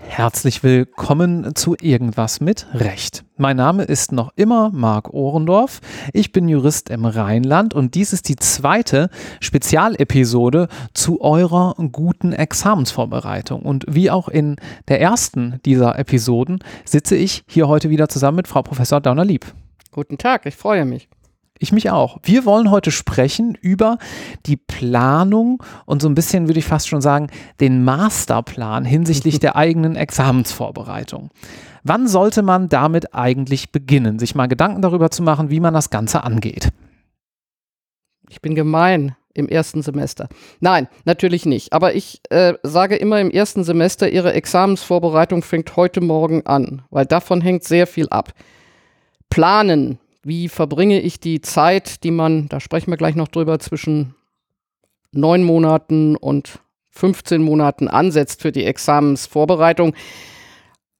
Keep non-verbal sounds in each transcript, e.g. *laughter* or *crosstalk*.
Herzlich willkommen zu Irgendwas mit Recht. Mein Name ist noch immer Marc Ohrendorf. Ich bin Jurist im Rheinland und dies ist die zweite Spezialepisode zu eurer guten Examensvorbereitung. Und wie auch in der ersten dieser Episoden sitze ich hier heute wieder zusammen mit Frau Professor Dauner-Lieb. Guten Tag, ich freue mich. Ich mich auch. Wir wollen heute sprechen über die Planung und so ein bisschen, würde ich fast schon sagen, den Masterplan hinsichtlich *laughs* der eigenen Examensvorbereitung. Wann sollte man damit eigentlich beginnen, sich mal Gedanken darüber zu machen, wie man das Ganze angeht? Ich bin gemein im ersten Semester. Nein, natürlich nicht. Aber ich äh, sage immer im ersten Semester, Ihre Examensvorbereitung fängt heute Morgen an, weil davon hängt sehr viel ab. Planen wie verbringe ich die Zeit, die man, da sprechen wir gleich noch drüber, zwischen neun Monaten und 15 Monaten ansetzt für die Examensvorbereitung.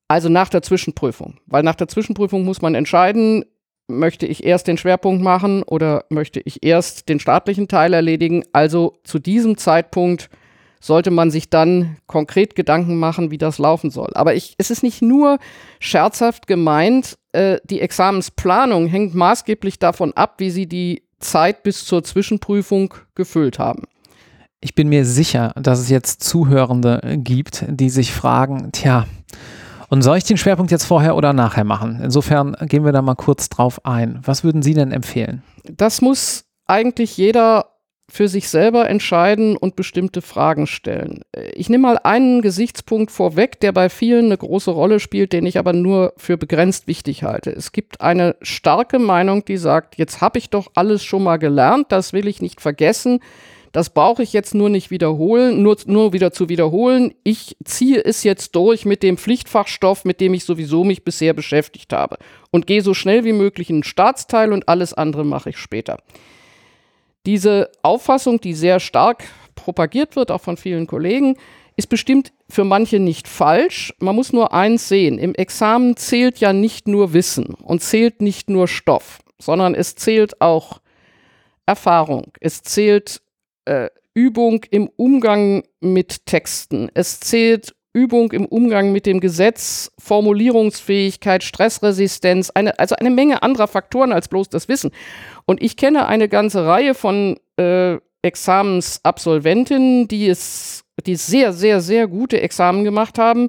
Also nach der Zwischenprüfung. Weil nach der Zwischenprüfung muss man entscheiden, möchte ich erst den Schwerpunkt machen oder möchte ich erst den staatlichen Teil erledigen. Also zu diesem Zeitpunkt sollte man sich dann konkret Gedanken machen, wie das laufen soll. Aber ich, es ist nicht nur scherzhaft gemeint, äh, die Examensplanung hängt maßgeblich davon ab, wie Sie die Zeit bis zur Zwischenprüfung gefüllt haben. Ich bin mir sicher, dass es jetzt Zuhörende gibt, die sich fragen, tja, und soll ich den Schwerpunkt jetzt vorher oder nachher machen? Insofern gehen wir da mal kurz drauf ein. Was würden Sie denn empfehlen? Das muss eigentlich jeder für sich selber entscheiden und bestimmte Fragen stellen. Ich nehme mal einen Gesichtspunkt vorweg, der bei vielen eine große Rolle spielt, den ich aber nur für begrenzt wichtig halte. Es gibt eine starke Meinung, die sagt, jetzt habe ich doch alles schon mal gelernt, das will ich nicht vergessen. Das brauche ich jetzt nur nicht wiederholen, nur, nur wieder zu wiederholen. Ich ziehe es jetzt durch mit dem Pflichtfachstoff, mit dem ich sowieso mich bisher beschäftigt habe und gehe so schnell wie möglich in den Staatsteil und alles andere mache ich später. Diese Auffassung, die sehr stark propagiert wird, auch von vielen Kollegen, ist bestimmt für manche nicht falsch. Man muss nur eins sehen. Im Examen zählt ja nicht nur Wissen und zählt nicht nur Stoff, sondern es zählt auch Erfahrung. Es zählt äh, Übung im Umgang mit Texten. Es zählt Übung im Umgang mit dem Gesetz, Formulierungsfähigkeit, Stressresistenz, eine, also eine Menge anderer Faktoren als bloß das Wissen. Und ich kenne eine ganze Reihe von äh, Examensabsolventinnen, die es, die sehr, sehr, sehr gute Examen gemacht haben,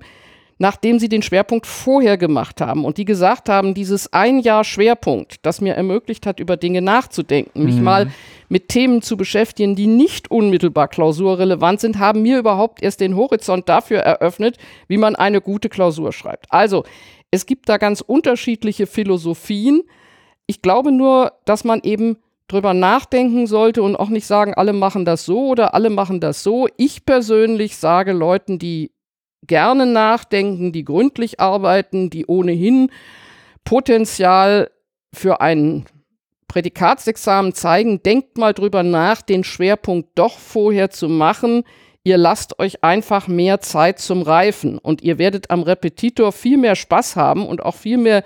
nachdem sie den Schwerpunkt vorher gemacht haben und die gesagt haben, dieses ein Jahr Schwerpunkt, das mir ermöglicht hat, über Dinge nachzudenken, mich mhm. mal mit Themen zu beschäftigen, die nicht unmittelbar klausurrelevant sind, haben mir überhaupt erst den Horizont dafür eröffnet, wie man eine gute Klausur schreibt. Also, es gibt da ganz unterschiedliche Philosophien. Ich glaube nur, dass man eben drüber nachdenken sollte und auch nicht sagen, alle machen das so oder alle machen das so. Ich persönlich sage Leuten, die gerne nachdenken, die gründlich arbeiten, die ohnehin Potenzial für ein Prädikatsexamen zeigen, denkt mal drüber nach, den Schwerpunkt doch vorher zu machen. Ihr lasst euch einfach mehr Zeit zum Reifen und ihr werdet am Repetitor viel mehr Spaß haben und auch viel mehr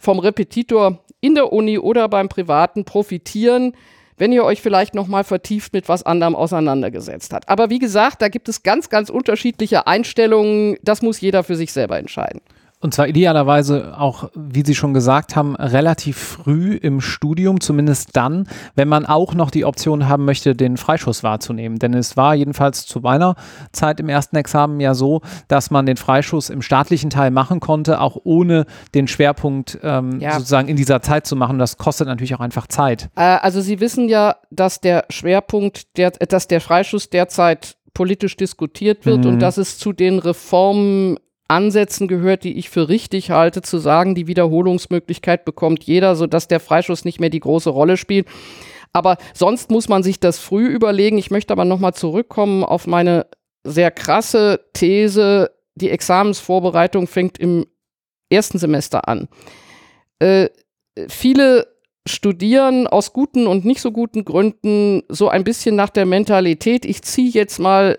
vom Repetitor in der Uni oder beim Privaten profitieren, wenn ihr euch vielleicht noch mal vertieft mit was anderem auseinandergesetzt habt. Aber wie gesagt, da gibt es ganz, ganz unterschiedliche Einstellungen. Das muss jeder für sich selber entscheiden. Und zwar idealerweise auch, wie Sie schon gesagt haben, relativ früh im Studium, zumindest dann, wenn man auch noch die Option haben möchte, den Freischuss wahrzunehmen. Denn es war jedenfalls zu meiner Zeit im ersten Examen ja so, dass man den Freischuss im staatlichen Teil machen konnte, auch ohne den Schwerpunkt ähm, ja. sozusagen in dieser Zeit zu machen. Das kostet natürlich auch einfach Zeit. Äh, also Sie wissen ja, dass der Schwerpunkt, der, dass der Freischuss derzeit politisch diskutiert wird mhm. und dass es zu den Reformen Ansätzen gehört, die ich für richtig halte, zu sagen, die Wiederholungsmöglichkeit bekommt jeder, sodass der Freischuss nicht mehr die große Rolle spielt. Aber sonst muss man sich das früh überlegen. Ich möchte aber nochmal zurückkommen auf meine sehr krasse These, die Examensvorbereitung fängt im ersten Semester an. Äh, viele studieren aus guten und nicht so guten Gründen so ein bisschen nach der Mentalität, ich ziehe jetzt mal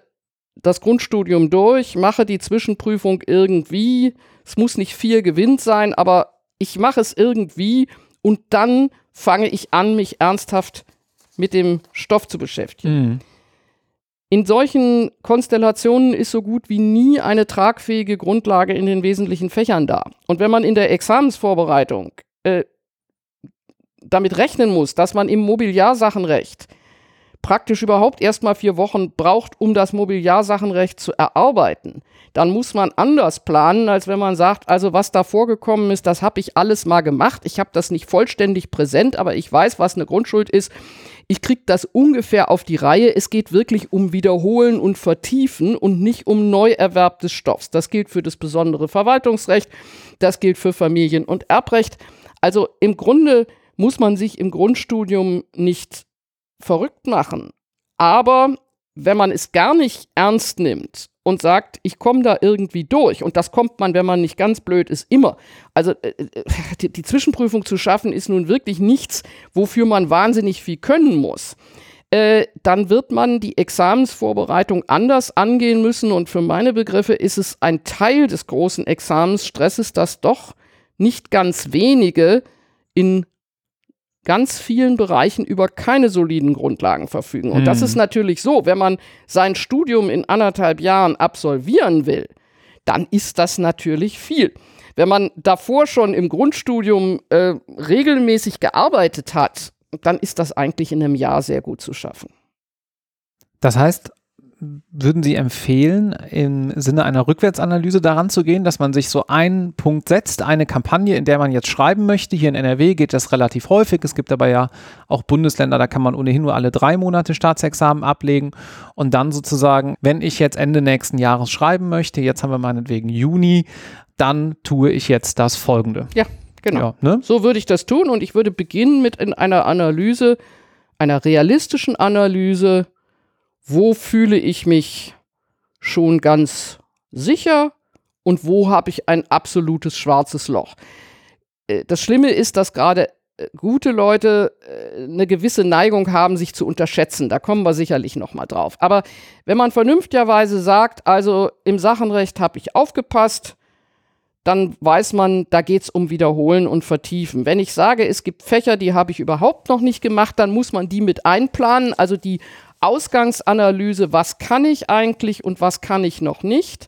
das Grundstudium durch, mache die Zwischenprüfung irgendwie. Es muss nicht viel Gewinn sein, aber ich mache es irgendwie und dann fange ich an, mich ernsthaft mit dem Stoff zu beschäftigen. Mhm. In solchen Konstellationen ist so gut wie nie eine tragfähige Grundlage in den wesentlichen Fächern da. Und wenn man in der Examensvorbereitung äh, damit rechnen muss, dass man im Mobiliarsachenrecht praktisch überhaupt erstmal vier Wochen braucht, um das Mobiliarsachenrecht zu erarbeiten, dann muss man anders planen, als wenn man sagt, also was da vorgekommen ist, das habe ich alles mal gemacht. Ich habe das nicht vollständig präsent, aber ich weiß, was eine Grundschuld ist. Ich kriege das ungefähr auf die Reihe. Es geht wirklich um Wiederholen und Vertiefen und nicht um Neuerwerb des Stoffs. Das gilt für das besondere Verwaltungsrecht, das gilt für Familien- und Erbrecht. Also im Grunde muss man sich im Grundstudium nicht verrückt machen. Aber wenn man es gar nicht ernst nimmt und sagt, ich komme da irgendwie durch, und das kommt man, wenn man nicht ganz blöd ist, immer. Also äh, äh, die, die, Zwischenprüfung zu schaffen, ist nun wirklich nichts, wofür man wahnsinnig viel können muss. Äh, dann wird man die Examensvorbereitung anders angehen müssen. Und für meine Begriffe ist es ein Teil des großen Examensstresses, dass doch nicht ganz wenige in ganz vielen Bereichen über keine soliden Grundlagen verfügen. Und mhm. das ist natürlich so, wenn man sein Studium in anderthalb Jahren absolvieren will, dann ist das natürlich viel. Wenn man davor schon im Grundstudium äh, regelmäßig gearbeitet hat, dann ist das eigentlich in einem Jahr sehr gut zu schaffen. Das heißt, würden Sie empfehlen, im Sinne einer Rückwärtsanalyse daran zu gehen, dass man sich so einen Punkt setzt, eine Kampagne, in der man jetzt schreiben möchte? Hier in NRW geht das relativ häufig. Es gibt aber ja auch Bundesländer, da kann man ohnehin nur alle drei Monate Staatsexamen ablegen. Und dann sozusagen, wenn ich jetzt Ende nächsten Jahres schreiben möchte, jetzt haben wir meinetwegen Juni, dann tue ich jetzt das Folgende. Ja, genau. Ja, ne? So würde ich das tun und ich würde beginnen mit in einer Analyse, einer realistischen Analyse wo fühle ich mich schon ganz sicher und wo habe ich ein absolutes schwarzes Loch. Äh, das Schlimme ist, dass gerade äh, gute Leute äh, eine gewisse Neigung haben, sich zu unterschätzen. Da kommen wir sicherlich noch mal drauf. Aber wenn man vernünftigerweise sagt, also im Sachenrecht habe ich aufgepasst, dann weiß man, da geht es um Wiederholen und Vertiefen. Wenn ich sage, es gibt Fächer, die habe ich überhaupt noch nicht gemacht, dann muss man die mit einplanen, also die Ausgangsanalyse, was kann ich eigentlich und was kann ich noch nicht.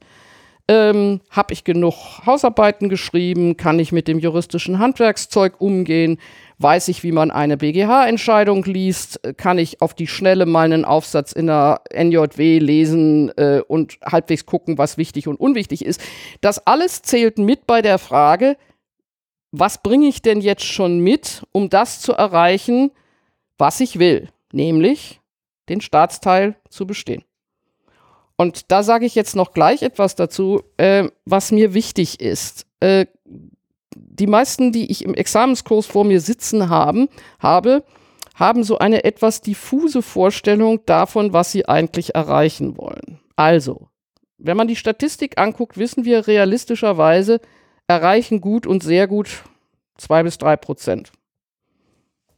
Ähm, Habe ich genug Hausarbeiten geschrieben? Kann ich mit dem juristischen Handwerkszeug umgehen? Weiß ich, wie man eine BGH-Entscheidung liest? Kann ich auf die Schnelle mal einen Aufsatz in der NJW lesen äh, und halbwegs gucken, was wichtig und unwichtig ist? Das alles zählt mit bei der Frage, was bringe ich denn jetzt schon mit, um das zu erreichen, was ich will? Nämlich den Staatsteil zu bestehen. Und da sage ich jetzt noch gleich etwas dazu, äh, was mir wichtig ist. Äh, die meisten, die ich im Examenskurs vor mir sitzen haben, habe, haben so eine etwas diffuse Vorstellung davon, was sie eigentlich erreichen wollen. Also, wenn man die Statistik anguckt, wissen wir realistischerweise, erreichen gut und sehr gut zwei bis drei Prozent.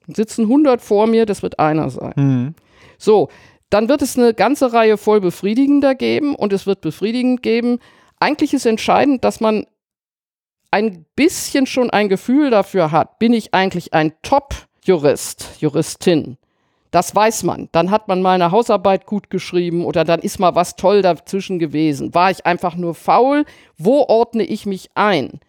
Sitzen 100 vor mir, das wird einer sein. Mhm. So, dann wird es eine ganze Reihe voll befriedigender geben und es wird befriedigend geben. Eigentlich ist entscheidend, dass man ein bisschen schon ein Gefühl dafür hat, bin ich eigentlich ein Top-Jurist, Juristin. Das weiß man. Dann hat man mal eine Hausarbeit gut geschrieben oder dann ist mal was toll dazwischen gewesen. War ich einfach nur faul? Wo ordne ich mich ein?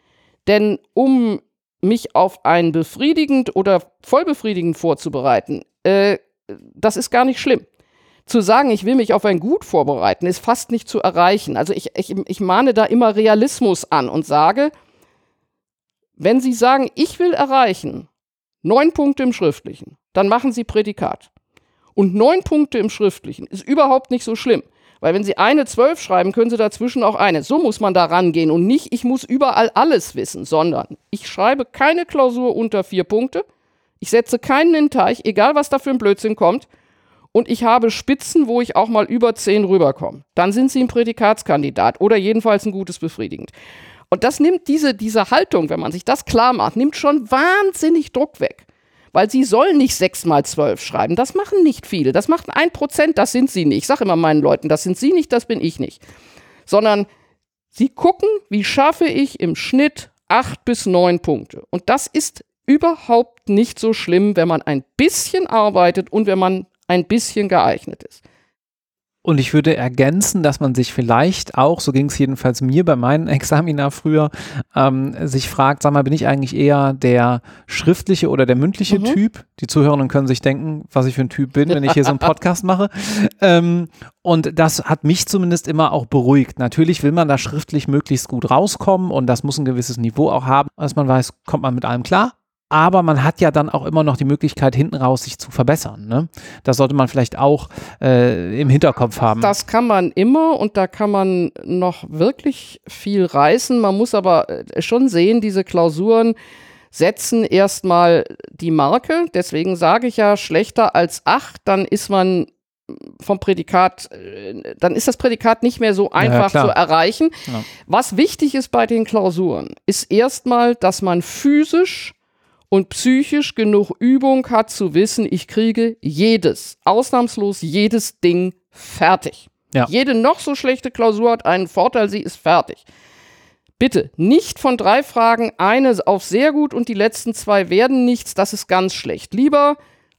Denn um mich auf ein befriedigend oder vollbefriedigend vorzubereiten, äh, das ist gar nicht schlimm. Zu sagen, ich will mich auf ein Gut vorbereiten, ist fast nicht zu erreichen. Also ich, ich, ich mahne da immer Realismus an und sage, wenn Sie sagen, ich will erreichen neun Punkte im Schriftlichen, dann machen Sie Prädikat. Und neun Punkte im Schriftlichen ist überhaupt nicht so schlimm. Weil wenn Sie eine zwölf schreiben, können Sie dazwischen auch eine. So muss man da rangehen und nicht, ich muss überall alles wissen, sondern ich schreibe keine Klausur unter vier Punkte. Ich setze keinen in den Teich, egal was da für ein Blödsinn kommt. Und ich habe Spitzen, wo ich auch mal über 10 rüberkomme. Dann sind Sie ein Prädikatskandidat oder jedenfalls ein gutes befriedigend. Und das nimmt diese, diese Haltung, wenn man sich das klar macht, nimmt schon wahnsinnig Druck weg. Weil sie sollen nicht 6 mal 12 schreiben. Das machen nicht viele. Das macht ein Prozent, das sind sie nicht. Ich sage immer meinen Leuten, das sind sie nicht, das bin ich nicht. Sondern sie gucken, wie schaffe ich im Schnitt 8 bis 9 Punkte. Und das ist überhaupt nicht so schlimm, wenn man ein bisschen arbeitet und wenn man ein bisschen geeignet ist. Und ich würde ergänzen, dass man sich vielleicht auch, so ging es jedenfalls mir bei meinen *laughs* Examina früher, ähm, sich fragt, sag mal, bin ich eigentlich eher der schriftliche oder der mündliche mhm. Typ? Die Zuhörenden können sich denken, was ich für ein Typ bin, wenn ich hier so einen *laughs* Podcast mache. Ähm, und das hat mich zumindest immer auch beruhigt. Natürlich will man da schriftlich möglichst gut rauskommen und das muss ein gewisses Niveau auch haben, dass man weiß, kommt man mit allem klar aber man hat ja dann auch immer noch die Möglichkeit, hinten raus sich zu verbessern. Ne? Das sollte man vielleicht auch äh, im Hinterkopf haben. Das kann man immer und da kann man noch wirklich viel reißen. Man muss aber äh, schon sehen, diese Klausuren setzen erstmal die Marke. Deswegen sage ich ja, schlechter als acht, dann ist man vom Prädikat, äh, dann ist das Prädikat nicht mehr so einfach ja, zu erreichen. Ja. Was wichtig ist bei den Klausuren, ist erstmal, dass man physisch und psychisch genug Übung hat zu wissen, ich kriege jedes, ausnahmslos jedes Ding fertig. Ja. Jede noch so schlechte Klausur hat einen Vorteil, sie ist fertig. Bitte nicht von drei Fragen eine auf sehr gut und die letzten zwei werden nichts, das ist ganz schlecht. Lieber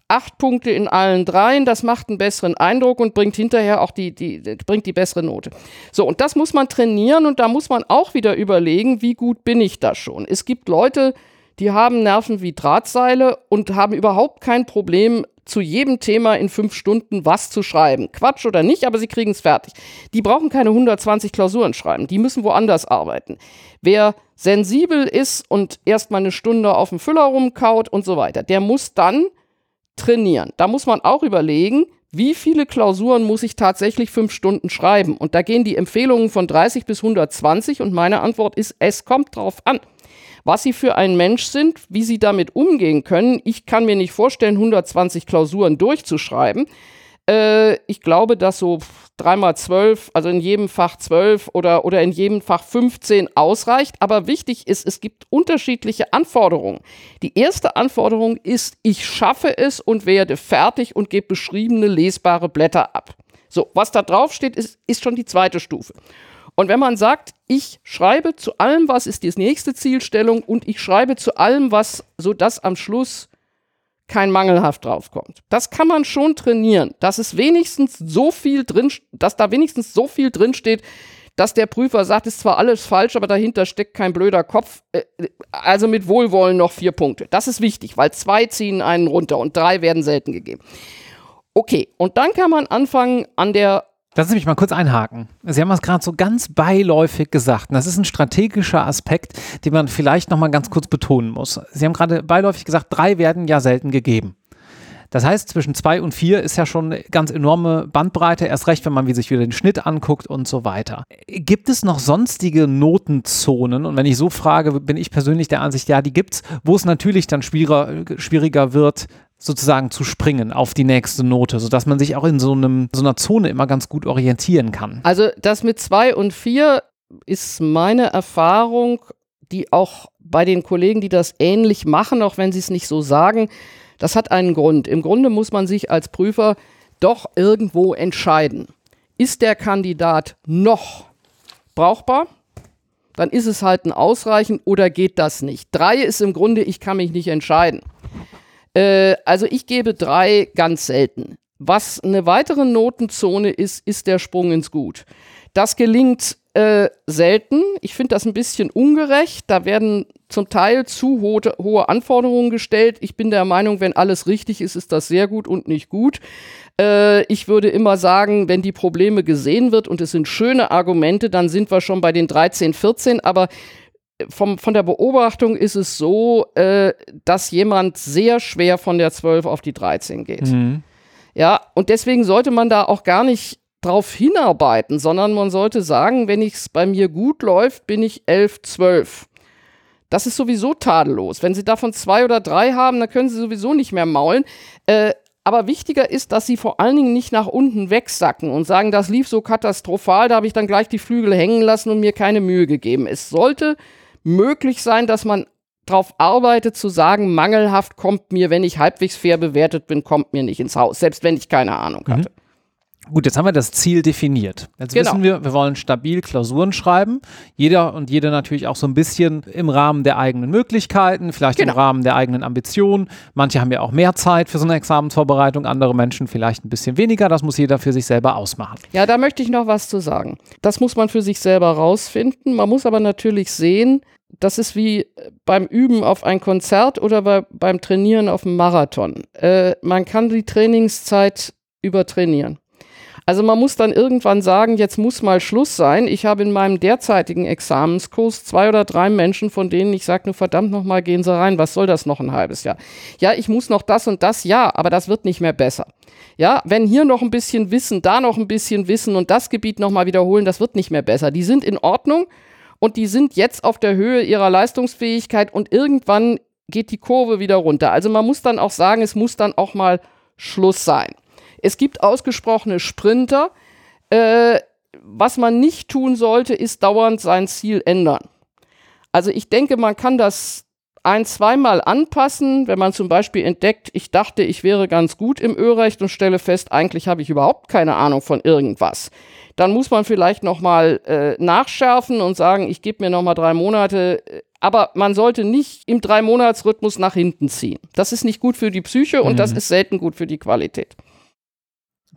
acht Punkte in allen dreien, das macht einen besseren Eindruck und bringt hinterher auch die, die, bringt die bessere Note. So, und das muss man trainieren und da muss man auch wieder überlegen, wie gut bin ich da schon. Es gibt Leute, die haben Nerven wie Drahtseile und haben überhaupt kein Problem, zu jedem Thema in fünf Stunden was zu schreiben. Quatsch oder nicht, aber sie kriegen es fertig. Die brauchen keine 120 Klausuren schreiben, die müssen woanders arbeiten. Wer sensibel ist und erstmal eine Stunde auf dem Füller rumkaut und so weiter, der muss dann trainieren. Da muss man auch überlegen, wie viele Klausuren muss ich tatsächlich fünf Stunden schreiben? Und da gehen die Empfehlungen von 30 bis 120 und meine Antwort ist, es kommt drauf an was sie für ein Mensch sind, wie sie damit umgehen können. Ich kann mir nicht vorstellen, 120 Klausuren durchzuschreiben. Äh, ich glaube, dass so dreimal zwölf, also in jedem Fach zwölf oder, oder in jedem Fach 15 ausreicht. Aber wichtig ist, es gibt unterschiedliche Anforderungen. Die erste Anforderung ist, ich schaffe es und werde fertig und gebe beschriebene lesbare Blätter ab. So, was da drauf steht, ist, ist schon die zweite Stufe. Und wenn man sagt, ich schreibe zu allem, was ist die nächste Zielstellung und ich schreibe zu allem, was, sodass am Schluss kein mangelhaft draufkommt. Das kann man schon trainieren, dass es wenigstens so viel drin, dass da wenigstens so viel drin steht, dass der Prüfer sagt, ist zwar alles falsch, aber dahinter steckt kein blöder Kopf. Äh, also mit Wohlwollen noch vier Punkte. Das ist wichtig, weil zwei ziehen einen runter und drei werden selten gegeben. Okay, und dann kann man anfangen, an der Lassen Sie mich mal kurz einhaken. Sie haben es gerade so ganz beiläufig gesagt. Und das ist ein strategischer Aspekt, den man vielleicht nochmal ganz kurz betonen muss. Sie haben gerade beiläufig gesagt, drei werden ja selten gegeben. Das heißt, zwischen zwei und vier ist ja schon eine ganz enorme Bandbreite, erst recht, wenn man sich wieder den Schnitt anguckt und so weiter. Gibt es noch sonstige Notenzonen? Und wenn ich so frage, bin ich persönlich der Ansicht, ja, die gibt es, wo es natürlich dann schwieriger, schwieriger wird, sozusagen zu springen auf die nächste Note, sodass man sich auch in so, einem, so einer Zone immer ganz gut orientieren kann. Also das mit zwei und vier ist meine Erfahrung, die auch bei den Kollegen, die das ähnlich machen, auch wenn sie es nicht so sagen, das hat einen Grund. Im Grunde muss man sich als Prüfer doch irgendwo entscheiden. Ist der Kandidat noch brauchbar? Dann ist es halt ein Ausreichen oder geht das nicht? Drei ist im Grunde, ich kann mich nicht entscheiden. Äh, also ich gebe drei ganz selten. Was eine weitere Notenzone ist, ist der Sprung ins Gut. Das gelingt äh, selten. Ich finde das ein bisschen ungerecht. Da werden zum Teil zu ho hohe Anforderungen gestellt. Ich bin der Meinung, wenn alles richtig ist, ist das sehr gut und nicht gut. Äh, ich würde immer sagen, wenn die Probleme gesehen wird und es sind schöne Argumente, dann sind wir schon bei den 13, 14. Aber vom, von der Beobachtung ist es so, äh, dass jemand sehr schwer von der 12 auf die 13 geht. Mhm. Ja, und deswegen sollte man da auch gar nicht drauf hinarbeiten, sondern man sollte sagen, wenn es bei mir gut läuft, bin ich 11, 12. Das ist sowieso tadellos. Wenn Sie davon zwei oder drei haben, dann können Sie sowieso nicht mehr maulen. Äh, aber wichtiger ist, dass sie vor allen Dingen nicht nach unten wegsacken und sagen, das lief so katastrophal, da habe ich dann gleich die Flügel hängen lassen und mir keine Mühe gegeben. Es sollte möglich sein, dass man darauf arbeitet zu sagen, mangelhaft kommt mir, wenn ich halbwegs fair bewertet bin, kommt mir nicht ins Haus, selbst wenn ich keine Ahnung mhm. hatte. Gut, jetzt haben wir das Ziel definiert. Jetzt Genau. wissen wir, wir wollen stabil Klausuren schreiben. Jeder und jede natürlich auch so ein bisschen im Rahmen der eigenen Möglichkeiten, vielleicht Genau. im Rahmen der eigenen Ambitionen. Manche haben ja auch mehr Zeit für so eine Examensvorbereitung, andere Menschen vielleicht ein bisschen weniger. Das muss jeder für sich selber ausmachen. Ja, da möchte ich noch was zu sagen. Das muss man für sich selber rausfinden. Man muss aber natürlich sehen, das ist wie beim Üben auf ein Konzert oder bei, beim Trainieren auf einem Marathon. Äh, man kann die Trainingszeit übertrainieren. Also man muss dann irgendwann sagen, jetzt muss mal Schluss sein. Ich habe in meinem derzeitigen Examenskurs zwei oder drei Menschen, von denen ich sage, nur verdammt nochmal, gehen Sie rein, was soll das noch ein halbes Jahr? Ja, ich muss noch das und das, ja, aber das wird nicht mehr besser. Ja, wenn hier noch ein bisschen Wissen, da noch ein bisschen Wissen und das Gebiet nochmal wiederholen, das wird nicht mehr besser. Die sind in Ordnung und die sind jetzt auf der Höhe ihrer Leistungsfähigkeit und irgendwann geht die Kurve wieder runter. Also man muss dann auch sagen, es muss dann auch mal Schluss sein. Es gibt ausgesprochene Sprinter. Äh, was man nicht tun sollte, ist dauernd sein Ziel ändern. Also ich denke, man kann das ein, zweimal anpassen, wenn man zum Beispiel entdeckt, ich dachte, ich wäre ganz gut im Örecht und stelle fest, eigentlich habe ich überhaupt keine Ahnung von irgendwas. Dann muss man vielleicht nochmal äh, nachschärfen und sagen, ich gebe mir nochmal drei Monate. äh, Aber man sollte nicht im Drei-Monats-Rhythmus nach hinten ziehen. Das ist nicht gut für die Psyche und das ist selten gut für die Qualität.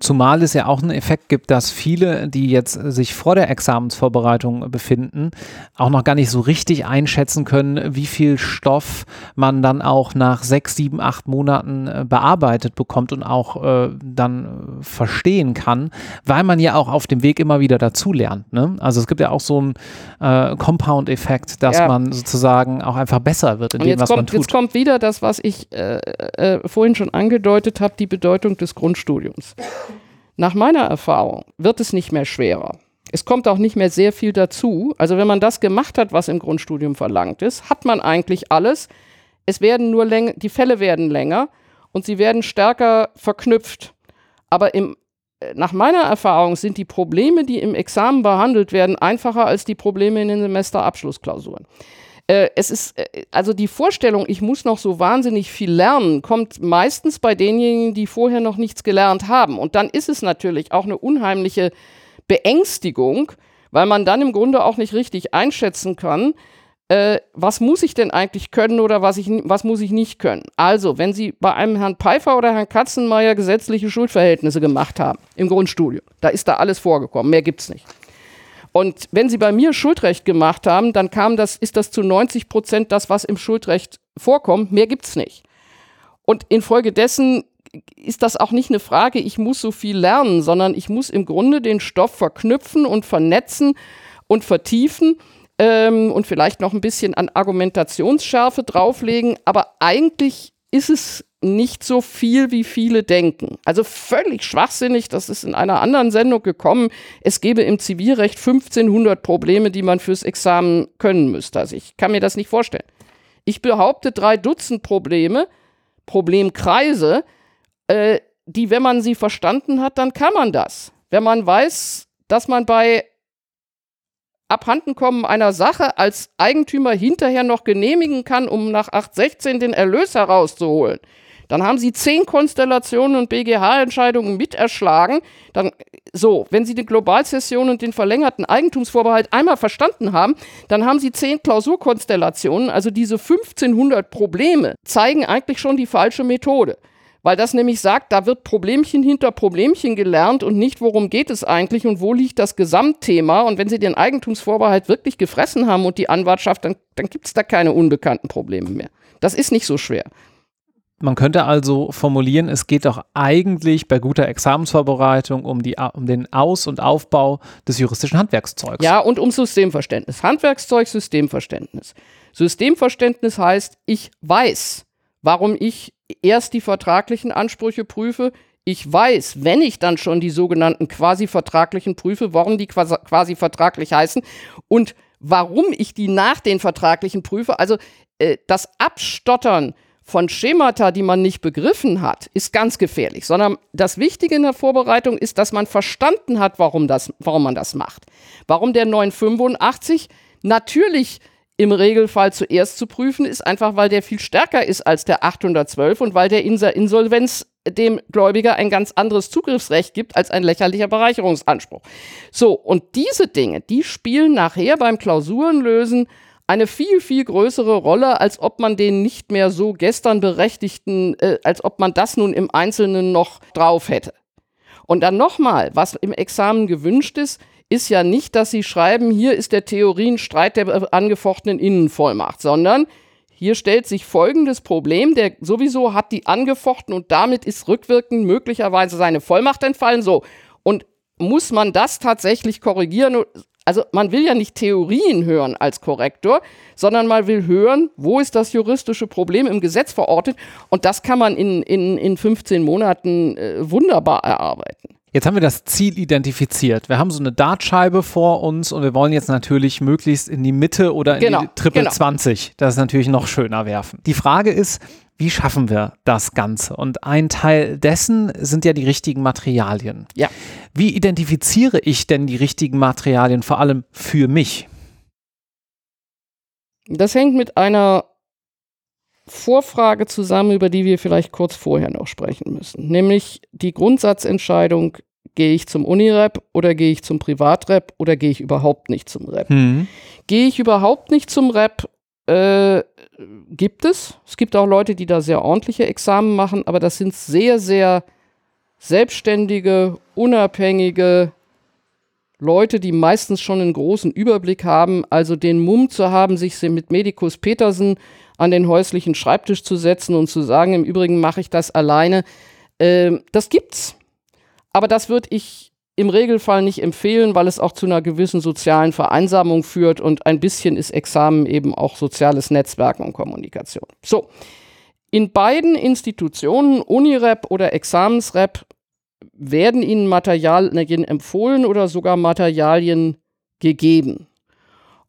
Zumal es ja auch einen Effekt gibt, dass viele, die jetzt sich vor der Examensvorbereitung befinden, auch noch gar nicht so richtig einschätzen können, wie viel Stoff man dann auch nach sechs, sieben, acht Monaten äh, bearbeitet bekommt und auch äh, dann verstehen kann, weil man ja auch auf dem Weg immer wieder dazulernt. Ne? Also es gibt ja auch so einen äh, Compound-Effekt, dass Ja. man sozusagen auch einfach besser wird in Und dem, jetzt was man kommt, tut. jetzt kommt wieder das, was ich äh, äh, vorhin schon angedeutet habe, die Bedeutung des Grundstudiums. Nach meiner Erfahrung wird es nicht mehr schwerer. Es kommt auch nicht mehr sehr viel dazu. Also wenn man das gemacht hat, was im Grundstudium verlangt ist, hat man eigentlich alles. Es werden nur länger, die Fälle werden länger und sie werden stärker verknüpft. Aber im, äh, nach meiner Erfahrung sind die Probleme, die im Examen behandelt werden, einfacher als die Probleme in den Semesterabschlussklausuren äh, es ist, äh, also die Vorstellung, ich muss noch so wahnsinnig viel lernen, kommt meistens bei denjenigen, die vorher noch nichts gelernt haben. Und dann ist es natürlich auch eine unheimliche Beängstigung, weil man dann im Grunde auch nicht richtig einschätzen kann, äh, was muss ich denn eigentlich können oder was, ich, was muss ich nicht können. Also, wenn Sie bei einem Herrn Pfeiffer oder Herrn Katzenmeier gesetzliche Schuldverhältnisse gemacht haben im Grundstudium, da ist da alles vorgekommen, mehr gibt's nicht. Und wenn Sie bei mir Schuldrecht gemacht haben, dann kam das, ist das zu 90 Prozent das, was im Schuldrecht vorkommt. Mehr gibt's nicht. Und infolgedessen ist das auch nicht eine Frage, ich muss so viel lernen, sondern ich muss im Grunde den Stoff verknüpfen und vernetzen und vertiefen ähm, und vielleicht noch ein bisschen an Argumentationsschärfe drauflegen. Aber eigentlich ist es nicht so viel, wie viele denken. Also völlig schwachsinnig, das ist in einer anderen Sendung gekommen. Es gäbe im Zivilrecht 1500 Probleme, die man fürs Examen können müsste. Also ich kann mir das nicht vorstellen. Ich behaupte drei Dutzend Probleme, Problemkreise, äh, die, wenn man sie verstanden hat, dann kann man das. Wenn man weiß, dass man bei Abhandenkommen einer Sache als Eigentümer hinterher noch genehmigen kann, um nach 816 den Erlös herauszuholen, dann haben Sie zehn Konstellationen und BGH-Entscheidungen miterschlagen. Dann, so, wenn Sie die Globalzession und den verlängerten Eigentumsvorbehalt einmal verstanden haben, dann haben Sie zehn Klausurkonstellationen. Also diese 1500 Probleme zeigen eigentlich schon die falsche Methode. Weil das nämlich sagt, da wird Problemchen hinter Problemchen gelernt und nicht, worum geht es eigentlich und wo liegt das Gesamtthema. Und wenn Sie den Eigentumsvorbehalt wirklich gefressen haben und die Anwartschaft, dann, dann gibt es da keine unbekannten Probleme mehr. Das ist nicht so schwer. Man könnte also formulieren, es geht doch eigentlich bei guter Examensvorbereitung um, die, um den Aus- und Aufbau des juristischen Handwerkszeugs. Ja, und um Systemverständnis. Handwerkszeug, Systemverständnis. Systemverständnis heißt, ich weiß, warum ich erst die vertraglichen Ansprüche prüfe. Ich weiß, wenn ich dann schon die sogenannten quasi vertraglichen prüfe, warum die quasi, vertraglich heißen und warum ich die nach den vertraglichen prüfe. Also äh, das Abstottern von Schemata, die man nicht begriffen hat, ist ganz gefährlich, sondern das Wichtige in der Vorbereitung ist, dass man verstanden hat, warum, das, warum man das macht. Warum der 985 natürlich im Regelfall zuerst zu prüfen ist, einfach weil der viel stärker ist als der 812 und weil der in der Insolvenz dem Gläubiger ein ganz anderes Zugriffsrecht gibt als ein lächerlicher Bereicherungsanspruch. So, und diese Dinge, die spielen nachher beim Klausurenlösen eine viel, viel größere Rolle, als ob man den nicht mehr so gestern Berechtigten, äh, als ob man das nun im Einzelnen noch drauf hätte. Und dann nochmal, was im Examen gewünscht ist, ist ja nicht, dass Sie schreiben, hier ist der Theorienstreit der angefochtenen Innenvollmacht, sondern hier stellt sich folgendes Problem, der sowieso hat die angefochten und damit ist rückwirkend möglicherweise seine Vollmacht entfallen. So. Und muss man das tatsächlich korrigieren? Also man will ja nicht Theorien hören als Korrektor, sondern man will hören, wo ist das juristische Problem im Gesetz verortet. Und das kann man in, in, in 15 Monaten äh, wunderbar erarbeiten. Jetzt haben wir das Ziel identifiziert. Wir haben so eine Dartscheibe vor uns und wir wollen jetzt natürlich möglichst in die Mitte oder in genau, die Triple genau. 20. Das ist natürlich noch schöner werfen. Die Frage ist, wie schaffen wir das Ganze? Und ein Teil dessen sind ja die richtigen Materialien. Ja. Wie identifiziere ich denn die richtigen Materialien vor allem für mich? Das hängt mit einer Vorfrage zusammen, über die wir vielleicht kurz vorher noch sprechen müssen. Nämlich die Grundsatzentscheidung, gehe ich zum Unirep oder gehe ich zum Privatrep oder gehe ich überhaupt nicht zum Rep? Mhm. Gehe ich überhaupt nicht zum Rep, äh, gibt es. Es gibt auch Leute, die da sehr ordentliche Examen machen, aber das sind sehr, sehr selbstständige, unabhängige Leute, die meistens schon einen großen Überblick haben. Also den Mumm zu haben, sich mit Medikus Petersen an den häuslichen Schreibtisch zu setzen und zu sagen, im Übrigen mache ich das alleine. Äh, das gibt's. Aber das würde ich im Regelfall nicht empfehlen, weil es auch zu einer gewissen sozialen Vereinsamung führt und ein bisschen ist Examen eben auch soziales Netzwerken und Kommunikation. So, in beiden Institutionen, Unirep oder Examensrep, werden Ihnen Materialien empfohlen oder sogar Materialien gegeben.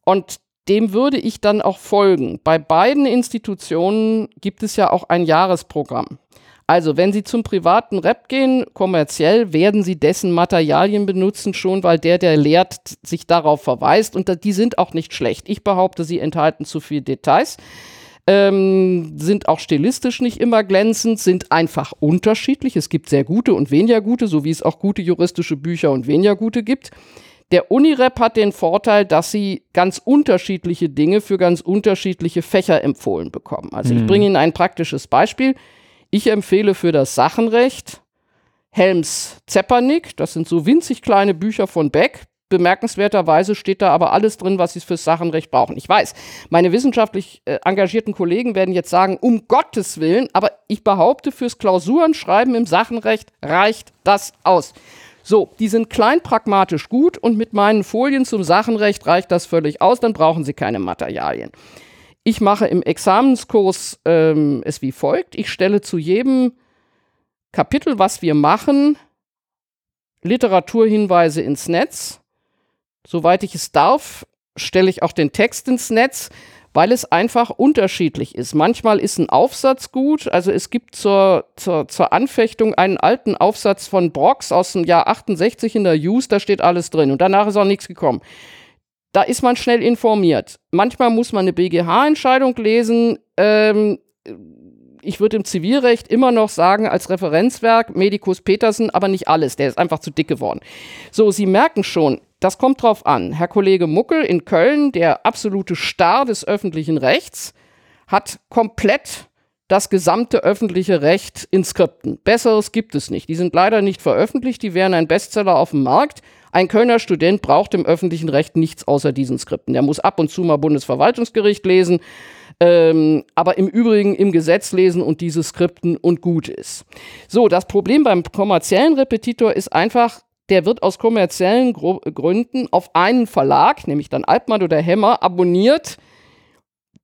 Und dem würde ich dann auch folgen. Bei beiden Institutionen gibt es ja auch ein Jahresprogramm. Also, wenn Sie zum privaten Rep gehen, kommerziell, werden Sie dessen Materialien benutzen, schon weil der, der lehrt, sich darauf verweist und die sind auch nicht schlecht. Ich behaupte, sie enthalten zu viele Details, ähm, sind auch stilistisch nicht immer glänzend, sind einfach unterschiedlich. Es gibt sehr gute und weniger gute, so wie es auch gute juristische Bücher und weniger gute gibt. Der Unirep hat den Vorteil, dass sie ganz unterschiedliche Dinge für ganz unterschiedliche Fächer empfohlen bekommen. Also mhm. ich bringe Ihnen ein praktisches Beispiel. Ich empfehle für das Sachenrecht Helms Zepernick. Das sind so winzig kleine Bücher von Beck. Bemerkenswerterweise steht da aber alles drin, was Sie fürs Sachenrecht brauchen. Ich weiß, meine wissenschaftlich äh, engagierten Kollegen werden jetzt sagen, um Gottes Willen, aber ich behaupte, fürs Klausurenschreiben im Sachenrecht reicht das aus. So, die sind klein pragmatisch gut und mit meinen Folien zum Sachenrecht reicht das völlig aus, dann brauchen Sie keine Materialien. Ich mache im Examenskurs ähm, es wie folgt. Ich stelle zu jedem Kapitel, was wir machen, Literaturhinweise ins Netz. Soweit ich es darf, stelle ich auch den Text ins Netz, weil es einfach unterschiedlich ist. Manchmal ist ein Aufsatz gut. Also es gibt zur, zur, zur Anfechtung einen alten Aufsatz von Brox aus dem Jahr 68 in der Use, da steht alles drin und danach ist auch nichts gekommen da ist man schnell informiert. Manchmal muss man eine BGH-Entscheidung lesen. Ähm, ich würde im Zivilrecht immer noch sagen, als Referenzwerk Medikus Petersen, aber nicht alles. Der ist einfach zu dick geworden. So, Sie merken schon, das kommt drauf an. Herr Kollege Muckel in Köln, der absolute Star des öffentlichen Rechts, hat komplett das gesamte öffentliche Recht in Skripten. Besseres gibt es nicht. Die sind leider nicht veröffentlicht, die wären ein Bestseller auf dem Markt. Ein Kölner Student braucht im öffentlichen Recht nichts außer diesen Skripten. Der muss ab und zu mal Bundesverwaltungsgericht lesen, ähm, aber im Übrigen im Gesetz lesen und diese Skripten und gut ist. So, das Problem beim kommerziellen Repetitor ist einfach, der wird aus kommerziellen Gro Gründen auf einen Verlag, nämlich dann Altmann oder Hemmer, abonniert,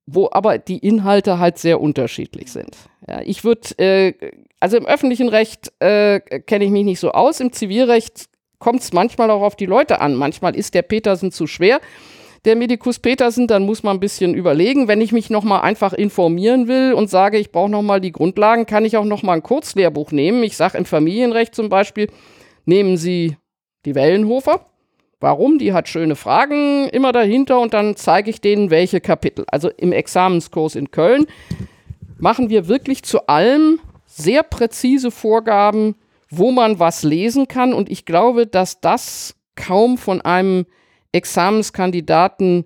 wo aber die Inhalte halt sehr unterschiedlich sind. Ja, ich würde, äh, also im öffentlichen Recht äh, kenne ich mich nicht so aus, im Zivilrecht kommt es manchmal auch auf die Leute an. Manchmal ist der Petersen zu schwer, der Medikus Petersen, dann muss man ein bisschen überlegen. Wenn ich mich nochmal einfach informieren will und sage, ich brauche nochmal die Grundlagen, kann ich auch nochmal ein Kurzlehrbuch nehmen. Ich sage im Familienrecht zum Beispiel, nehmen Sie die Wellenhofer. Warum? Die hat schöne Fragen immer dahinter und dann zeige ich denen, welche Kapitel. Also im Examenskurs in Köln machen wir wirklich zu allem sehr präzise Vorgaben, wo man was lesen kann. Und ich glaube, dass das kaum von einem Examenskandidaten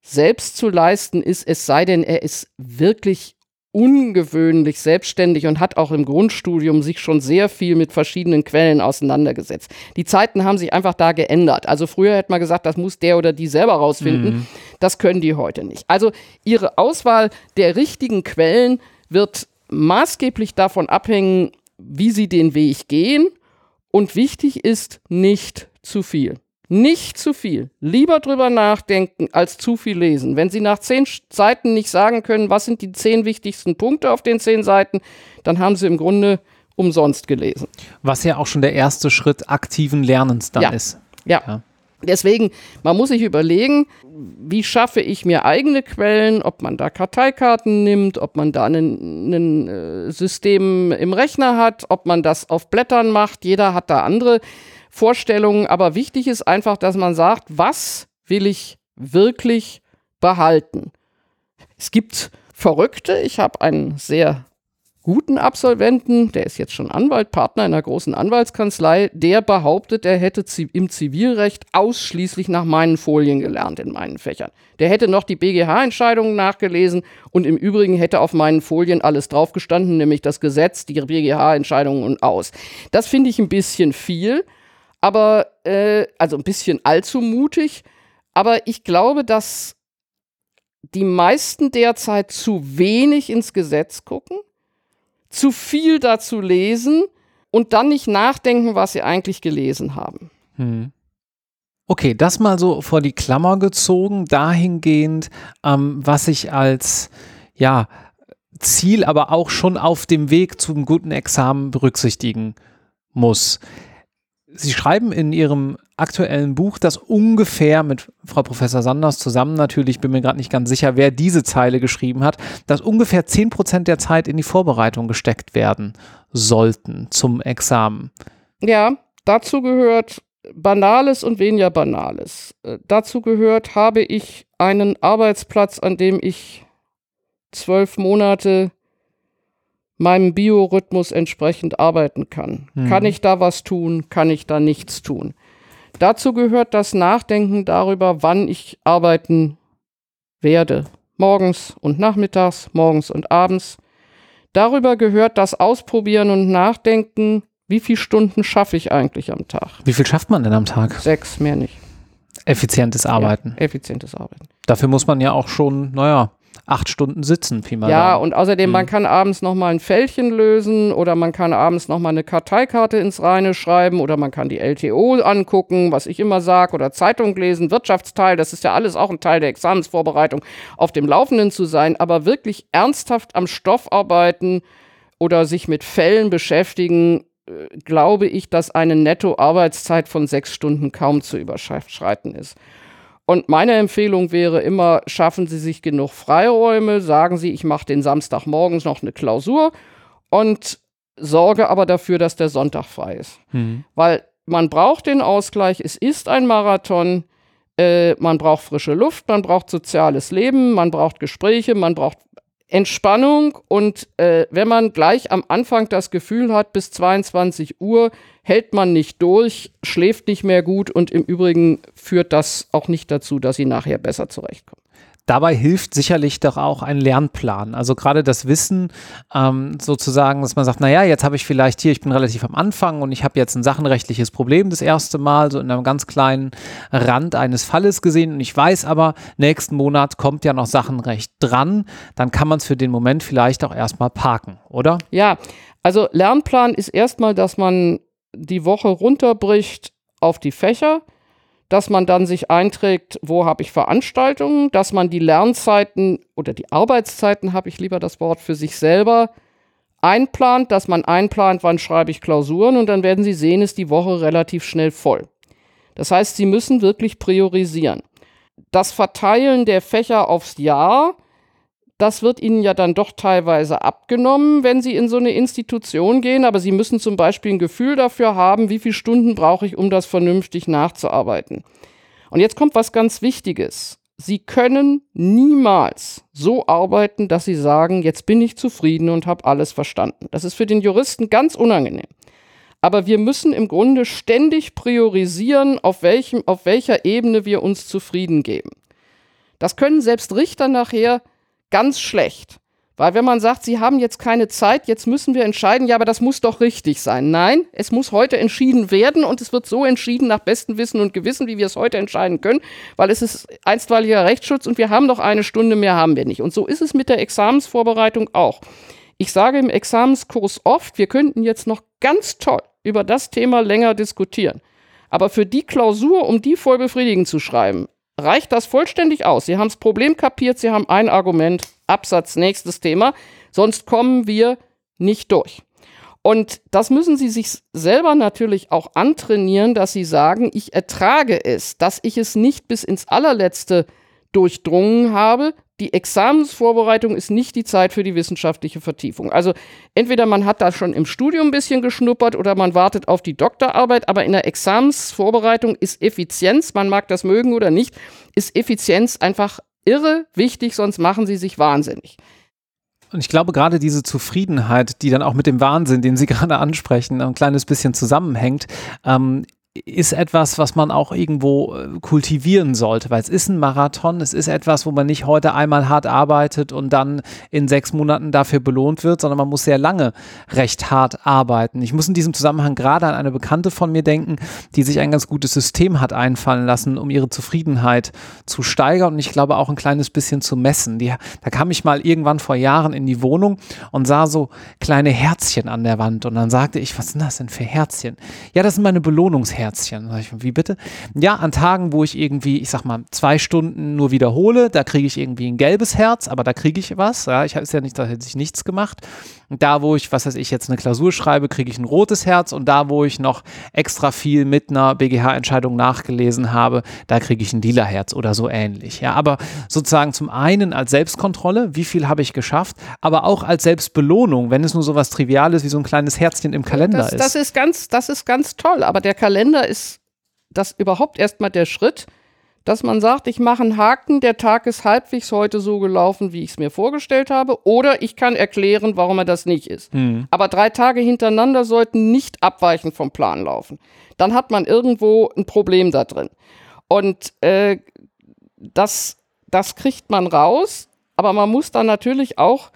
selbst zu leisten ist, es sei denn, er ist wirklich ungewöhnlich selbstständig und hat auch im Grundstudium sich schon sehr viel mit verschiedenen Quellen auseinandergesetzt. Die Zeiten haben sich einfach da geändert. Also früher hätte man gesagt, das muss der oder die selber rausfinden. Mhm. Das können die heute nicht. Also ihre Auswahl der richtigen Quellen wird maßgeblich davon abhängen, wie sie den Weg gehen. Und wichtig ist nicht zu viel. Nicht zu viel. Lieber drüber nachdenken, als zu viel lesen. Wenn Sie nach zehn Seiten nicht sagen können, was sind die zehn wichtigsten Punkte auf den zehn Seiten, dann haben Sie im Grunde umsonst gelesen. Was ja auch schon der erste Schritt aktiven Lernens dann ja. ist. Ja. ja. Deswegen, man muss sich überlegen, wie schaffe ich mir eigene Quellen, ob man da Karteikarten nimmt, ob man da ein äh, System im Rechner hat, ob man das auf Blättern macht. Jeder hat da andere Vorstellungen, aber wichtig ist einfach, dass man sagt, was will ich wirklich behalten? Es gibt Verrückte. Ich habe einen sehr guten Absolventen, der ist jetzt schon Anwalt, Partner in einer großen Anwaltskanzlei, der behauptet, er hätte im Zivilrecht ausschließlich nach meinen Folien gelernt in meinen Fächern. Der hätte noch die BGH-Entscheidungen nachgelesen und im Übrigen hätte auf meinen Folien alles draufgestanden, nämlich das Gesetz, die BGH-Entscheidungen und aus. Das finde ich ein bisschen viel aber äh, also ein bisschen allzu mutig. Aber ich glaube, dass die meisten derzeit zu wenig ins Gesetz gucken, zu viel dazu lesen und dann nicht nachdenken, was sie eigentlich gelesen haben. Hm. Okay, das mal so vor die Klammer gezogen, dahingehend, ähm, was ich als ja, Ziel, aber auch schon auf dem Weg zum guten Examen berücksichtigen muss. Sie schreiben in Ihrem aktuellen Buch, dass ungefähr mit Frau Professor Sanders zusammen natürlich, bin mir gerade nicht ganz sicher, wer diese Zeile geschrieben hat, dass ungefähr 10 Prozent der Zeit in die Vorbereitung gesteckt werden sollten zum Examen. Ja, dazu gehört Banales und weniger Banales. Äh, dazu gehört, habe ich einen Arbeitsplatz, an dem ich zwölf Monate meinem Biorhythmus entsprechend arbeiten kann. Mhm. Kann ich da was tun? Kann ich da nichts tun? Dazu gehört das Nachdenken darüber, wann ich arbeiten werde. Morgens und nachmittags, morgens und abends. Darüber gehört das Ausprobieren und Nachdenken, wie viele Stunden schaffe ich eigentlich am Tag. Wie viel schafft man denn am Tag? Sechs, mehr nicht. Effizientes Arbeiten. Ja, effizientes Arbeiten. Dafür muss man ja auch schon, naja, acht Stunden sitzen, Pi mal Ja, und außerdem, mhm. man kann abends nochmal ein Fältchen lösen oder man kann abends nochmal eine Karteikarte ins Reine schreiben oder man kann die LTO angucken, was ich immer sage, oder Zeitung lesen, Wirtschaftsteil, das ist ja alles auch ein Teil der Examensvorbereitung, auf dem Laufenden zu sein, aber wirklich ernsthaft am Stoff arbeiten oder sich mit Fällen beschäftigen, äh, glaube ich, dass eine Netto-Arbeitszeit von sechs Stunden kaum zu überschreiten ist. Und meine Empfehlung wäre immer, schaffen Sie sich genug Freiräume, sagen Sie, ich mache den Samstagmorgens noch eine Klausur und sorge aber dafür, dass der Sonntag frei ist. Mhm. Weil man braucht den Ausgleich, es ist ein Marathon, äh, man braucht frische Luft, man braucht soziales Leben, man braucht Gespräche, man braucht Entspannung und äh, wenn man gleich am Anfang das Gefühl hat, bis 22 Uhr hält man nicht durch, schläft nicht mehr gut und im Übrigen führt das auch nicht dazu, dass sie nachher besser zurechtkommen. Dabei hilft sicherlich doch auch ein Lernplan. Also gerade das Wissen ähm, sozusagen, dass man sagt, naja, jetzt habe ich vielleicht hier, ich bin relativ am Anfang und ich habe jetzt ein sachenrechtliches Problem das erste Mal, so in einem ganz kleinen Rand eines Falles gesehen und ich weiß aber, nächsten Monat kommt ja noch Sachenrecht dran, dann kann man es für den Moment vielleicht auch erstmal parken, oder? Ja, also Lernplan ist erstmal, dass man die Woche runterbricht auf die Fächer dass man dann sich einträgt, wo habe ich Veranstaltungen, dass man die Lernzeiten oder die Arbeitszeiten, habe ich lieber das Wort für sich selber, einplant, dass man einplant, wann schreibe ich Klausuren und dann werden Sie sehen, ist die Woche relativ schnell voll. Das heißt, Sie müssen wirklich priorisieren. Das Verteilen der Fächer aufs Jahr das wird ihnen ja dann doch teilweise abgenommen, wenn sie in so eine Institution gehen, aber sie müssen zum Beispiel ein Gefühl dafür haben, wie viele Stunden brauche ich, um das vernünftig nachzuarbeiten. Und jetzt kommt was ganz Wichtiges. Sie können niemals so arbeiten, dass Sie sagen, jetzt bin ich zufrieden und habe alles verstanden. Das ist für den Juristen ganz unangenehm. Aber wir müssen im Grunde ständig priorisieren, auf, welchem, auf welcher Ebene wir uns zufrieden geben. Das können selbst Richter nachher ganz schlecht. Weil wenn man sagt, sie haben jetzt keine Zeit, jetzt müssen wir entscheiden, ja, aber das muss doch richtig sein. Nein, es muss heute entschieden werden und es wird so entschieden nach bestem Wissen und Gewissen, wie wir es heute entscheiden können, weil es ist einstweiliger Rechtsschutz und wir haben doch eine Stunde mehr, haben wir nicht. Und so ist es mit der Examensvorbereitung auch. Ich sage im Examenskurs oft, wir könnten jetzt noch ganz toll über das Thema länger diskutieren. Aber für die Klausur, um die voll befriedigend zu schreiben, reicht das vollständig aus. Sie haben das Problem kapiert, Sie haben ein Argument, Absatz, nächstes Thema. Sonst kommen wir nicht durch. Und das müssen Sie sich selber natürlich auch antrainieren, dass Sie sagen, ich ertrage es, dass ich es nicht bis ins allerletzte durchdrungen habe, die Examensvorbereitung ist nicht die Zeit für die wissenschaftliche Vertiefung. Also entweder man hat da schon im Studium ein bisschen geschnuppert oder man wartet auf die Doktorarbeit, aber in der Examensvorbereitung ist Effizienz, man mag das mögen oder nicht, ist Effizienz einfach irre wichtig, sonst machen sie sich wahnsinnig. Und ich glaube, gerade diese Zufriedenheit, die dann auch mit dem Wahnsinn, den Sie *laughs* gerade ansprechen, ein kleines bisschen zusammenhängt, ähm, ist etwas, was man auch irgendwo äh, kultivieren sollte, weil es ist ein Marathon, es ist etwas, wo man nicht heute einmal hart arbeitet und dann in sechs Monaten dafür belohnt wird, sondern man muss sehr lange recht hart arbeiten. Ich muss in diesem Zusammenhang gerade an eine Bekannte von mir denken, die sich ein ganz gutes System hat einfallen lassen, um ihre Zufriedenheit zu steigern und ich glaube auch ein kleines bisschen zu messen. Die, da kam ich mal irgendwann vor Jahren in die Wohnung und sah so kleine Herzchen an der Wand und dann sagte ich, was sind das denn für Herzchen? Ja, das sind meine Belohnungsherzchen. Herzchen. wie bitte? Ja, an Tagen, wo ich irgendwie, ich sag mal, zwei Stunden nur wiederhole, da kriege ich irgendwie ein gelbes Herz, aber da kriege ich was. Ja, ich habe ja nicht, da hätte ich nichts gemacht. Und da, wo ich, was weiß ich, jetzt eine Klausur schreibe, kriege ich ein rotes Herz und da, wo ich noch extra viel mit einer BGH-Entscheidung nachgelesen habe, da kriege ich ein lila Herz oder so ähnlich. Ja, aber sozusagen zum einen als Selbstkontrolle, wie viel habe ich geschafft, aber auch als Selbstbelohnung, wenn es nur so was Triviales wie so ein kleines Herzchen im Kalender das, ist. Das ist ganz, das ist ganz toll, aber der Kalender ist das überhaupt erstmal der Schritt, dass man sagt, ich mache einen Haken, der Tag ist halbwegs heute so gelaufen, wie ich es mir vorgestellt habe, oder ich kann erklären, warum er das nicht ist. Mhm. Aber drei Tage hintereinander sollten nicht abweichend vom Plan laufen. Dann hat man irgendwo ein Problem da drin. Und äh, das, das kriegt man raus, aber man muss dann natürlich auch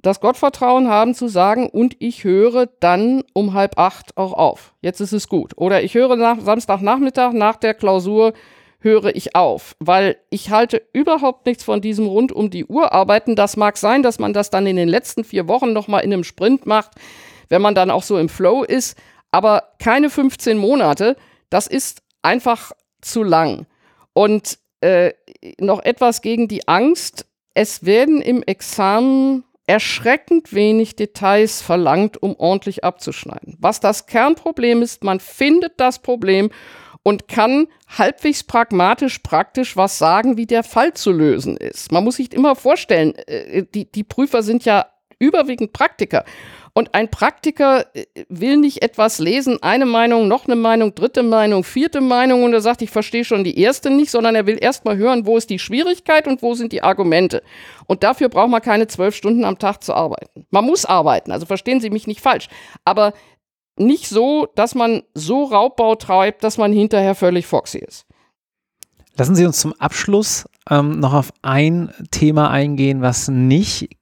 das Gottvertrauen haben zu sagen, und ich höre dann um halb acht auch auf. Jetzt ist es gut. Oder ich höre nach Samstagnachmittag nach der Klausur höre ich auf, weil ich halte überhaupt nichts von diesem rund um die Uhr arbeiten. Das mag sein, dass man das dann in den letzten vier Wochen nochmal in einem Sprint macht, wenn man dann auch so im Flow ist, aber keine 15 Monate, das ist einfach zu lang. Und äh, noch etwas gegen die Angst. Es werden im Examen erschreckend wenig Details verlangt, um ordentlich abzuschneiden. Was das Kernproblem ist, man findet das Problem und kann halbwegs pragmatisch praktisch was sagen, wie der Fall zu lösen ist. Man muss sich immer vorstellen, äh, die, die Prüfer sind ja überwiegend Praktiker. Und ein Praktiker äh, will nicht etwas lesen, eine Meinung, noch eine Meinung, dritte Meinung, vierte Meinung und er sagt, ich verstehe schon die erste nicht, sondern er will erstmal hören, wo ist die Schwierigkeit und wo sind die Argumente. Und dafür braucht man keine zwölf Stunden am Tag zu arbeiten. Man muss arbeiten, also verstehen Sie mich nicht falsch. Aber nicht so, dass man so Raubbau treibt, dass man hinterher völlig foxy ist. Lassen Sie uns zum Abschluss ähm, noch auf ein Thema eingehen, was nicht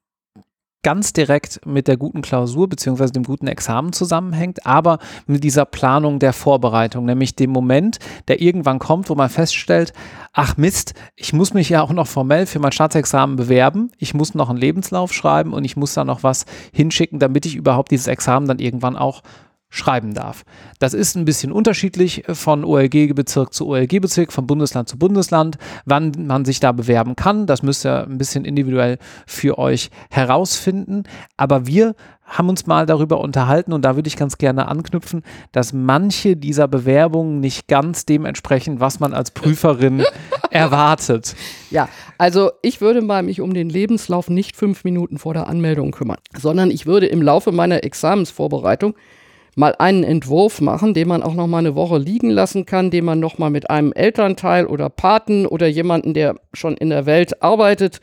ganz direkt mit der guten Klausur bzw. dem guten Examen zusammenhängt, aber mit dieser Planung der Vorbereitung, nämlich dem Moment, der irgendwann kommt, wo man feststellt, ach Mist, ich muss mich ja auch noch formell für mein Staatsexamen bewerben, ich muss noch einen Lebenslauf schreiben und ich muss da noch was hinschicken, damit ich überhaupt dieses Examen dann irgendwann auch schreiben darf. Das ist ein bisschen unterschiedlich von OLG-Bezirk zu OLG-Bezirk, von Bundesland zu Bundesland, wann man sich da bewerben kann. Das müsst ihr ein bisschen individuell für euch herausfinden. Aber wir haben uns mal darüber unterhalten und da würde ich ganz gerne anknüpfen, dass manche dieser Bewerbungen nicht ganz dem entsprechen, was man als Prüferin *laughs* erwartet. Ja, also ich würde mal mich um den Lebenslauf nicht fünf Minuten vor der Anmeldung kümmern, sondern ich würde im Laufe meiner Examensvorbereitung mal einen Entwurf machen, den man auch noch mal eine Woche liegen lassen kann, den man noch mal mit einem Elternteil oder Paten oder jemanden, der schon in der Welt arbeitet,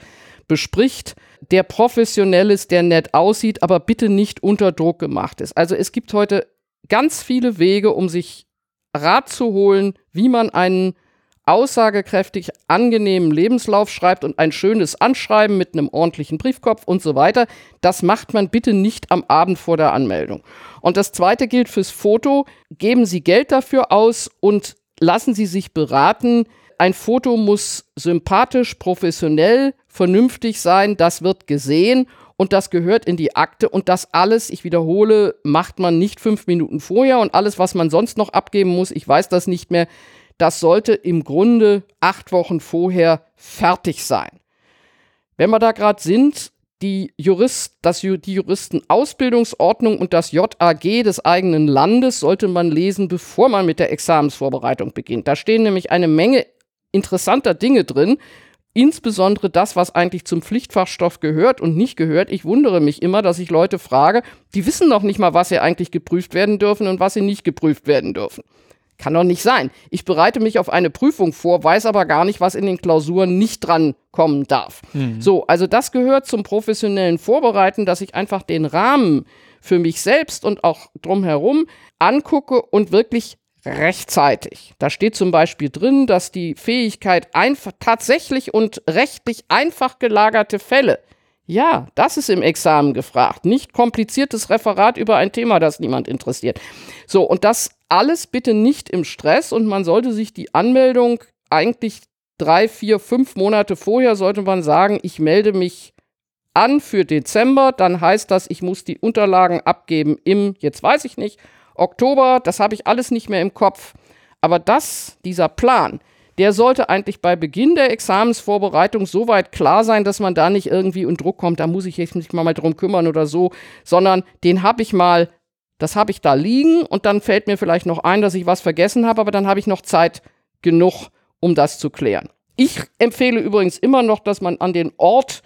bespricht, der professionell ist, der nett aussieht, aber bitte nicht unter Druck gemacht ist. Also es gibt heute ganz viele Wege, um sich Rat zu holen, wie man einen aussagekräftig angenehmen Lebenslauf schreibt und ein schönes Anschreiben mit einem ordentlichen Briefkopf und so weiter. Das macht man bitte nicht am Abend vor der Anmeldung. Und das zweite gilt fürs Foto. Geben Sie Geld dafür aus und lassen Sie sich beraten. Ein Foto muss sympathisch, professionell, vernünftig sein. Das wird gesehen und das gehört in die Akte und das alles, ich wiederhole, macht man nicht fünf Minuten vorher und alles, was man sonst noch abgeben muss, ich weiß das nicht mehr, das sollte im Grunde acht Wochen vorher fertig sein. Wenn wir da gerade sind, die, Jurist, das, die Juristenausbildungsordnung und das JAG des eigenen Landes sollte man lesen, bevor man mit der Examensvorbereitung beginnt. Da stehen nämlich eine Menge interessanter Dinge drin, insbesondere das, was eigentlich zum Pflichtfachstoff gehört und nicht gehört. Ich wundere mich immer, dass ich Leute frage, die wissen noch nicht mal, was sie eigentlich geprüft werden dürfen und was sie nicht geprüft werden dürfen. Kann doch nicht sein. Ich bereite mich auf eine Prüfung vor, weiß aber gar nicht, was in den Klausuren nicht dran kommen darf. Mhm. So, also das gehört zum professionellen Vorbereiten, dass ich einfach den Rahmen für mich selbst und auch drumherum angucke und wirklich rechtzeitig. Da steht zum Beispiel drin, dass die Fähigkeit einfach tatsächlich und rechtlich einfach gelagerte Fälle ja, das ist im Examen gefragt. Nicht kompliziertes Referat über ein Thema, das niemand interessiert. So, und das alles bitte nicht im Stress und man sollte sich die Anmeldung eigentlich drei, vier, fünf Monate vorher sollte man sagen, ich melde mich an für Dezember, dann heißt das, ich muss die Unterlagen abgeben im, jetzt weiß ich nicht, Oktober, das habe ich alles nicht mehr im Kopf. Aber das, dieser Plan, der sollte eigentlich bei Beginn der Examensvorbereitung so weit klar sein, dass man da nicht irgendwie in Druck kommt, da muss ich jetzt nicht mal mal drum kümmern oder so, sondern den habe ich mal, das habe ich da liegen und dann fällt mir vielleicht noch ein, dass ich was vergessen habe, aber dann habe ich noch Zeit genug, um das zu klären. Ich empfehle übrigens immer noch, dass man an den Ort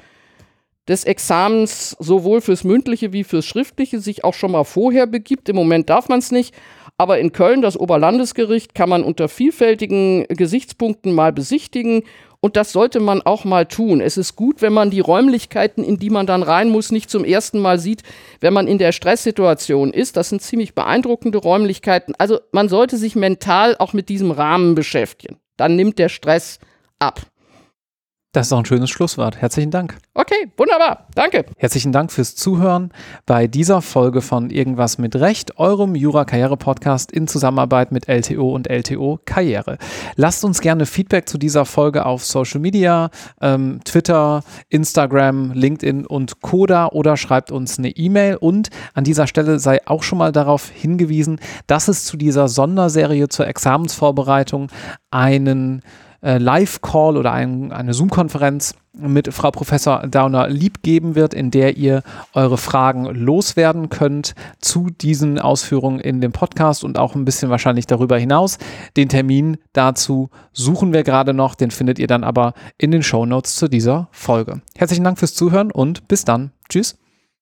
des Examens sowohl fürs mündliche wie fürs schriftliche sich auch schon mal vorher begibt. Im Moment darf man es nicht, aber in Köln, das Oberlandesgericht, kann man unter vielfältigen Gesichtspunkten mal besichtigen. Und das sollte man auch mal tun. Es ist gut, wenn man die Räumlichkeiten, in die man dann rein muss, nicht zum ersten Mal sieht, wenn man in der Stresssituation ist. Das sind ziemlich beeindruckende Räumlichkeiten. Also man sollte sich mental auch mit diesem Rahmen beschäftigen. Dann nimmt der Stress ab. Das ist auch ein schönes Schlusswort. Herzlichen Dank. Okay, wunderbar. Danke. Herzlichen Dank fürs Zuhören bei dieser Folge von Irgendwas mit Recht, eurem Jura-Karriere-Podcast in Zusammenarbeit mit LTO und LTO Karriere. Lasst uns gerne Feedback zu dieser Folge auf Social Media, ähm, Twitter, Instagram, LinkedIn und Coda oder schreibt uns eine E-Mail. Und an dieser Stelle sei auch schon mal darauf hingewiesen, dass es zu dieser Sonderserie zur Examensvorbereitung einen äh, Live-Call oder ein, eine Zoom-Konferenz mit Frau Professor Dauner lieb geben wird, in der ihr eure Fragen loswerden könnt zu diesen Ausführungen in dem Podcast und auch ein bisschen wahrscheinlich darüber hinaus. Den Termin dazu suchen wir gerade noch, den findet ihr dann aber in den Show Notes zu dieser Folge. Herzlichen Dank fürs Zuhören und bis dann. Tschüss.